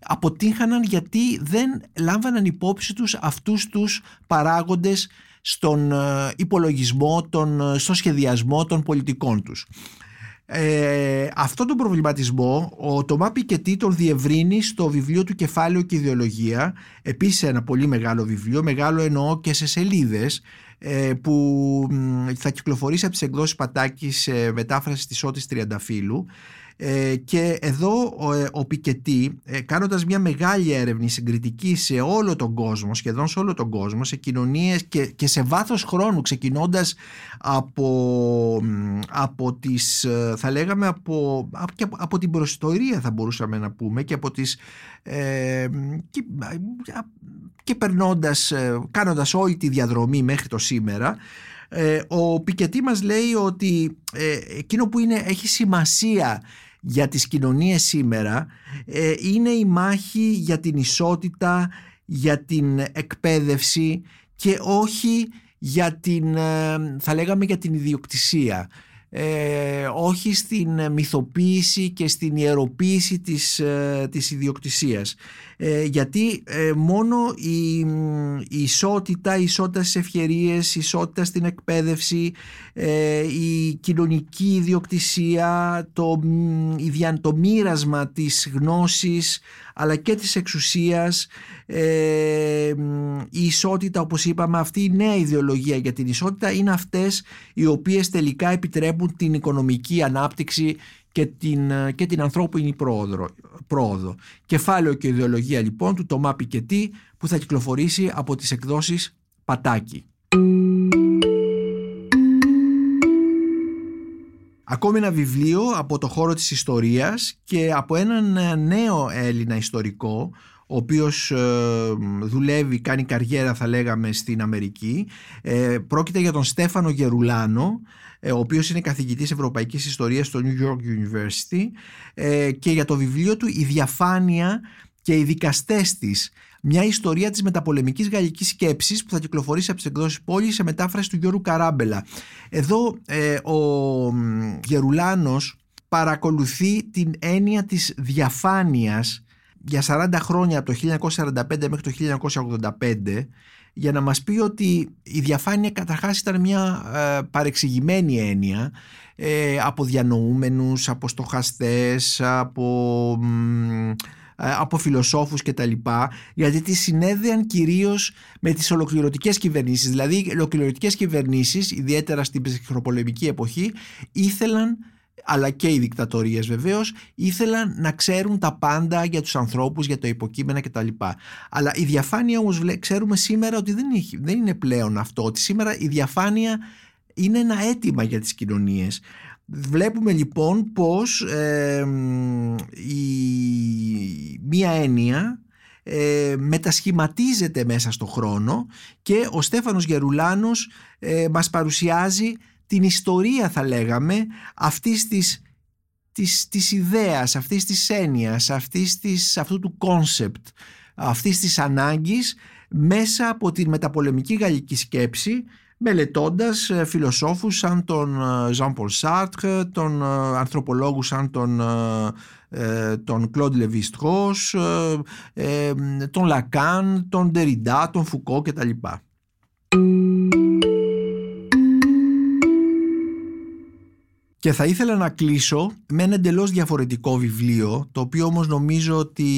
αποτύχαναν γιατί δεν λάμβαναν υπόψη τους αυτούς τους παράγοντες στον ε, υπολογισμό, τον, ε, στο σχεδιασμό των πολιτικών τους. Ε, αυτό τον προβληματισμό ο Τωμά Πικετή τον διευρύνει στο βιβλίο του «Κεφάλαιο και Ιδεολογία» επίσης ένα πολύ μεγάλο βιβλίο, μεγάλο εννοώ και σε σελίδες ε, που θα κυκλοφορήσει από τις εκδόσεις Πατάκης σε μετάφρασης της Ότης Τριανταφύλου ε, και εδώ ο, ε, ο Πικετή ε, κάνοντας μια μεγάλη έρευνη συγκριτική σε όλο τον κόσμο, σχεδόν σε όλο τον κόσμο, σε κοινωνίες και, και σε βάθος χρόνου ξεκινώντας από, από τις, ε, θα λέγαμε από, από, από την προστορία θα μπορούσαμε να πούμε και από τις ε, και, και περνώντας, κάνοντας όλη τη διαδρομή μέχρι το σήμερα ο Πικετή μας λέει ότι εκείνο που είναι, έχει σημασία για τις κοινωνίες σήμερα ε, είναι η μάχη για την ισότητα, για την εκπαίδευση και όχι για την, ε, θα λέγαμε για την ιδιοκτησία. Ε, όχι στην μυθοποίηση και στην ιεροποίηση της, ε, της ιδιοκτησίας. Ε, γιατί ε, μόνο η, η, ισότητα, η ισότητα στις ευκαιρίες, η ισότητα στην εκπαίδευση, η κοινωνική ιδιοκτησία, το, το μοίρασμα της γνώσης αλλά και της εξουσίας, η ισότητα όπως είπαμε, αυτή η νέα ιδεολογία για την ισότητα είναι αυτές οι οποίες τελικά επιτρέπουν την οικονομική ανάπτυξη και την, και την ανθρώπινη πρόοδο, πρόοδο. Κεφάλαιο και ιδεολογία λοιπόν του Τομά Πικετή που θα κυκλοφορήσει από τις εκδόσεις Πατάκη. Ακόμη ένα βιβλίο από το χώρο της ιστορίας και από έναν νέο Έλληνα ιστορικό ο οποίος ε, δουλεύει, κάνει καριέρα θα λέγαμε στην Αμερική. Ε, πρόκειται για τον Στέφανο Γερουλάνο, ε, ο οποίος είναι καθηγητής Ευρωπαϊκής Ιστορίας στο New York University και για το βιβλίο του «Η διαφάνεια και οι δικαστές της» μια ιστορία της μεταπολεμικής γαλλικής σκέψης που θα κυκλοφορήσει από τις εκδόσεις πόλη σε μετάφραση του Γιώργου Καράμπελα. Εδώ ο Γερουλάνος παρακολουθεί την έννοια της διαφάνειας για 40 χρόνια από το 1945 μέχρι το 1985 για να μας πει ότι η διαφάνεια καταρχάς ήταν μια ε, παρεξηγημένη έννοια ε, από διανοούμενους, από στοχαστές, από, ε, από φιλοσόφους και τα λοιπά γιατί τις συνέδεαν κυρίως με τις ολοκληρωτικές κυβερνήσεις. Δηλαδή οι ολοκληρωτικές κυβερνήσεις ιδιαίτερα στην ψυχροπολεμική εποχή ήθελαν αλλά και οι δικτατορίες βεβαίως ήθελαν να ξέρουν τα πάντα για τους ανθρώπους, για το υποκείμενα κτλ. Αλλά η διαφάνεια όμως ξέρουμε σήμερα ότι δεν, δεν είναι πλέον αυτό, ότι σήμερα η διαφάνεια είναι ένα αίτημα για τις κοινωνίες. Βλέπουμε λοιπόν πως η, μία έννοια ε, μετασχηματίζεται μέσα στο χρόνο και ο Στέφανος Γερουλάνος ε, μας παρουσιάζει την ιστορία θα λέγαμε αυτής της, της, της ιδέας, αυτής της έννοιας, αυτής της, αυτού του concept, αυτής της ανάγκης μέσα από την μεταπολεμική γαλλική σκέψη μελετώντας ε, φιλοσόφους σαν τον Ζαν Πολ Σάρτρ, τον ε, ανθρωπολόγους σαν τον, ε, τον Κλοντ Λεβιστρός, τον Λακάν, τον Ντεριντά, τον Φουκό κτλ. Και θα ήθελα να κλείσω με ένα εντελώς διαφορετικό βιβλίο, το οποίο όμως νομίζω ότι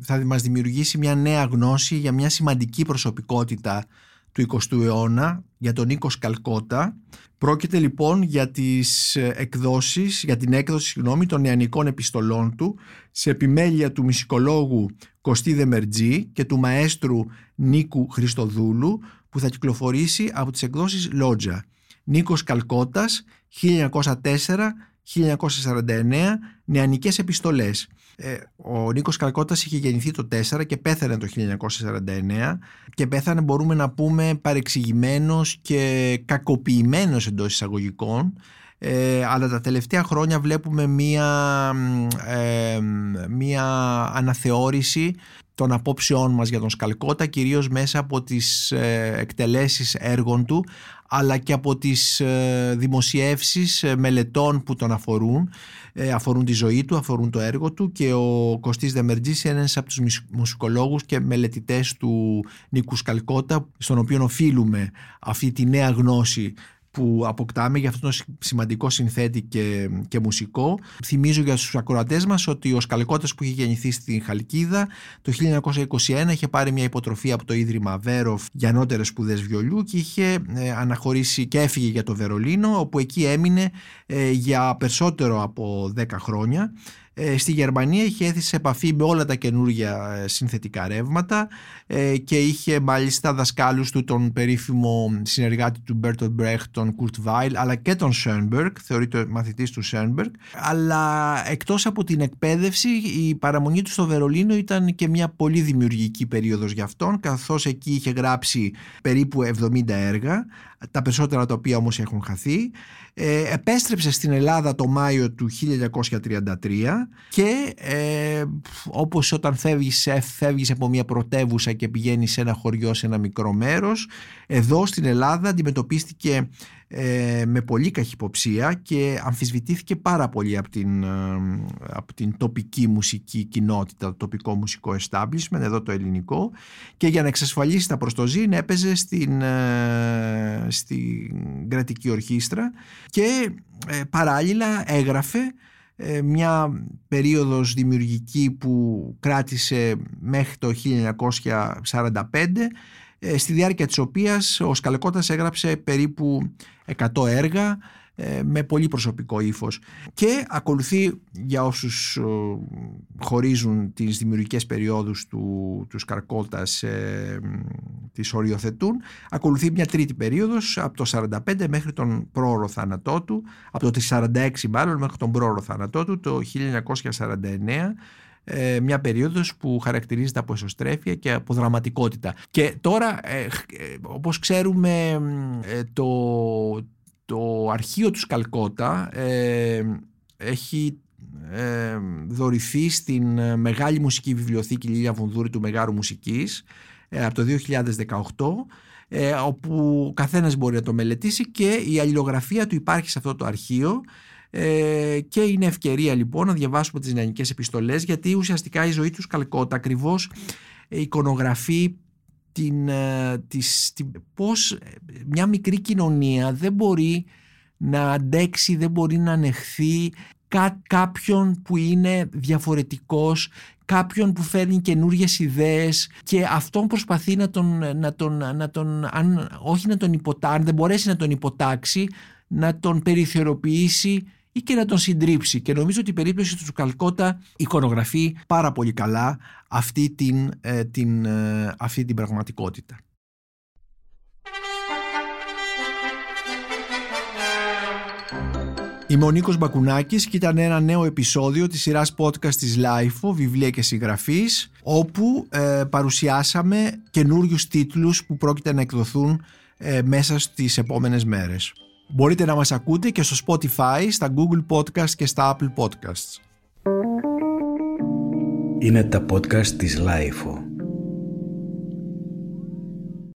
θα μας δημιουργήσει μια νέα γνώση για μια σημαντική προσωπικότητα του 20ου αιώνα, για τον Νίκος Καλκότα. Πρόκειται λοιπόν για τις εκδόσεις, για την έκδοση συγγνώμη, των νεανικών επιστολών του σε επιμέλεια του μουσικολόγου Κωστή Δεμερτζή και του μαέστρου Νίκου Χριστοδούλου που θα κυκλοφορήσει από τις εκδόσεις Λότζα. Νίκος Καλκότας 1904-1949 νεανικές επιστολές. Ε, ο Νίκος Καλκότας είχε γεννηθεί το 4 και πέθανε το 1949 και πέθανε μπορούμε να πούμε παρεξηγημένος και κακοποιημένος εντός εισαγωγικών ε, αλλά τα τελευταία χρόνια βλέπουμε μία, ε, μία αναθεώρηση των απόψεών μας για τον Σκαλκότα κυρίως μέσα από τις ε, εκτελέσεις έργων του αλλά και από τις ε, δημοσιεύσεις ε, μελετών που τον αφορούν ε, αφορούν τη ζωή του, αφορούν το έργο του και ο Κωστής Δεμερτζής είναι ένας από τους μουσικολόγους και μελετητές του Νίκου Σκαλκότα στον οποίο οφείλουμε αυτή τη νέα γνώση που αποκτάμε για αυτόν τον σημαντικό συνθέτη και, και μουσικό. Θυμίζω για τους ακροατές μας ότι ο Σκαλκώτας που είχε γεννηθεί στην Χαλκίδα το 1921 είχε πάρει μια υποτροφή από το Ίδρυμα Βέροφ για ανώτερες σπουδές βιολιού και είχε ε, αναχωρήσει και έφυγε για το Βερολίνο όπου εκεί έμεινε ε, για περισσότερο από 10 χρόνια ε, στη Γερμανία είχε έρθει σε επαφή με όλα τα καινούργια ε, συνθετικά ρεύματα ε, και είχε μάλιστα δασκάλους του τον περίφημο συνεργάτη του Μπέρτολτ Μπρεχτ, τον Κουρτ Βάιλ αλλά και τον Σένμπεργκ, θεωρείται μαθητής του Σένμπεργκ αλλά εκτός από την εκπαίδευση η παραμονή του στο Βερολίνο ήταν και μια πολύ δημιουργική περίοδος για αυτόν καθώς εκεί είχε γράψει περίπου 70 έργα τα περισσότερα τα οποία όμως έχουν χαθεί. Ε, επέστρεψε στην Ελλάδα το Μάιο του 1933 και ε, όπως όταν φεύγεις, φεύγεις από μια πρωτεύουσα και πηγαίνεις σε ένα χωριό σε ένα μικρό μέρος εδώ στην Ελλάδα αντιμετωπίστηκε ε, με πολύ καχυποψία και αμφισβητήθηκε πάρα πολύ από την, ε, από την τοπική μουσική κοινότητα, το τοπικό μουσικό establishment, εδώ το ελληνικό και για να εξασφαλίσει τα προστοζήν έπαιζε στην, ε, στην κρατική ορχήστρα και παράλληλα έγραφε μια περίοδος δημιουργική που κράτησε μέχρι το 1945 ε, στη διάρκεια της οποίας ο Σκαλεκότας έγραψε περίπου 100 έργα ε, με πολύ προσωπικό ύφος. Και ακολουθεί για όσους χωρίζουν τις δημιουργικές περιόδους του, του Σκαρκώτας ε, τις οριοθετούν ακολουθεί μια τρίτη περίοδος από το 45 μέχρι τον πρόωρο θάνατό του από το 46 μάλλον μέχρι τον πρόωρο θάνατό του το 1949 ε, μια περίοδος που χαρακτηρίζεται από εσωστρέφεια και από δραματικότητα. Και τώρα, ε, ε όπως ξέρουμε, ε, το, το αρχείο του Σκαλκότα έχει δωρηθεί στην Μεγάλη Μουσική Βιβλιοθήκη Λίλια Βунδούρη του Μεγάρου Μουσικής από το 2018 όπου καθένας μπορεί να το μελετήσει και η αλληλογραφία του υπάρχει σε αυτό το αρχείο ε, και είναι ευκαιρία λοιπόν να διαβάσουμε τις νεανικές επιστολές γιατί ουσιαστικά η ζωή τους Καλκότα ακριβώς εικονογραφεί την, ε, της, την, πώς μια μικρή κοινωνία δεν μπορεί να αντέξει, δεν μπορεί να ανεχθεί κάποιον που είναι διαφορετικός, κάποιον που φέρνει καινούριες ιδέες και αυτόν προσπαθεί να τον, να τον, να τον αν, όχι να τον υποτάξει, αν δεν μπορέσει να τον υποτάξει, να τον περιθωριοποιήσει ή και να τον συντρίψει. Και νομίζω ότι η περίπτωση του Καλκότα εικονογραφεί πάρα πολύ καλά αυτή την, ε, την, ε, αυτή την πραγματικότητα. Είμαι ο Νίκος Μπακουνάκης και ήταν ένα νέο επεισόδιο της σειράς podcast της LIFO, βιβλία και συγγραφής, όπου ε, παρουσιάσαμε καινούριους τίτλους που πρόκειται να εκδοθούν μέσα στις επόμενες μέρες. Μπορείτε να μας ακούτε και στο Spotify, στα Google Podcasts και στα Apple Podcasts. Είναι τα podcast της Lifeo.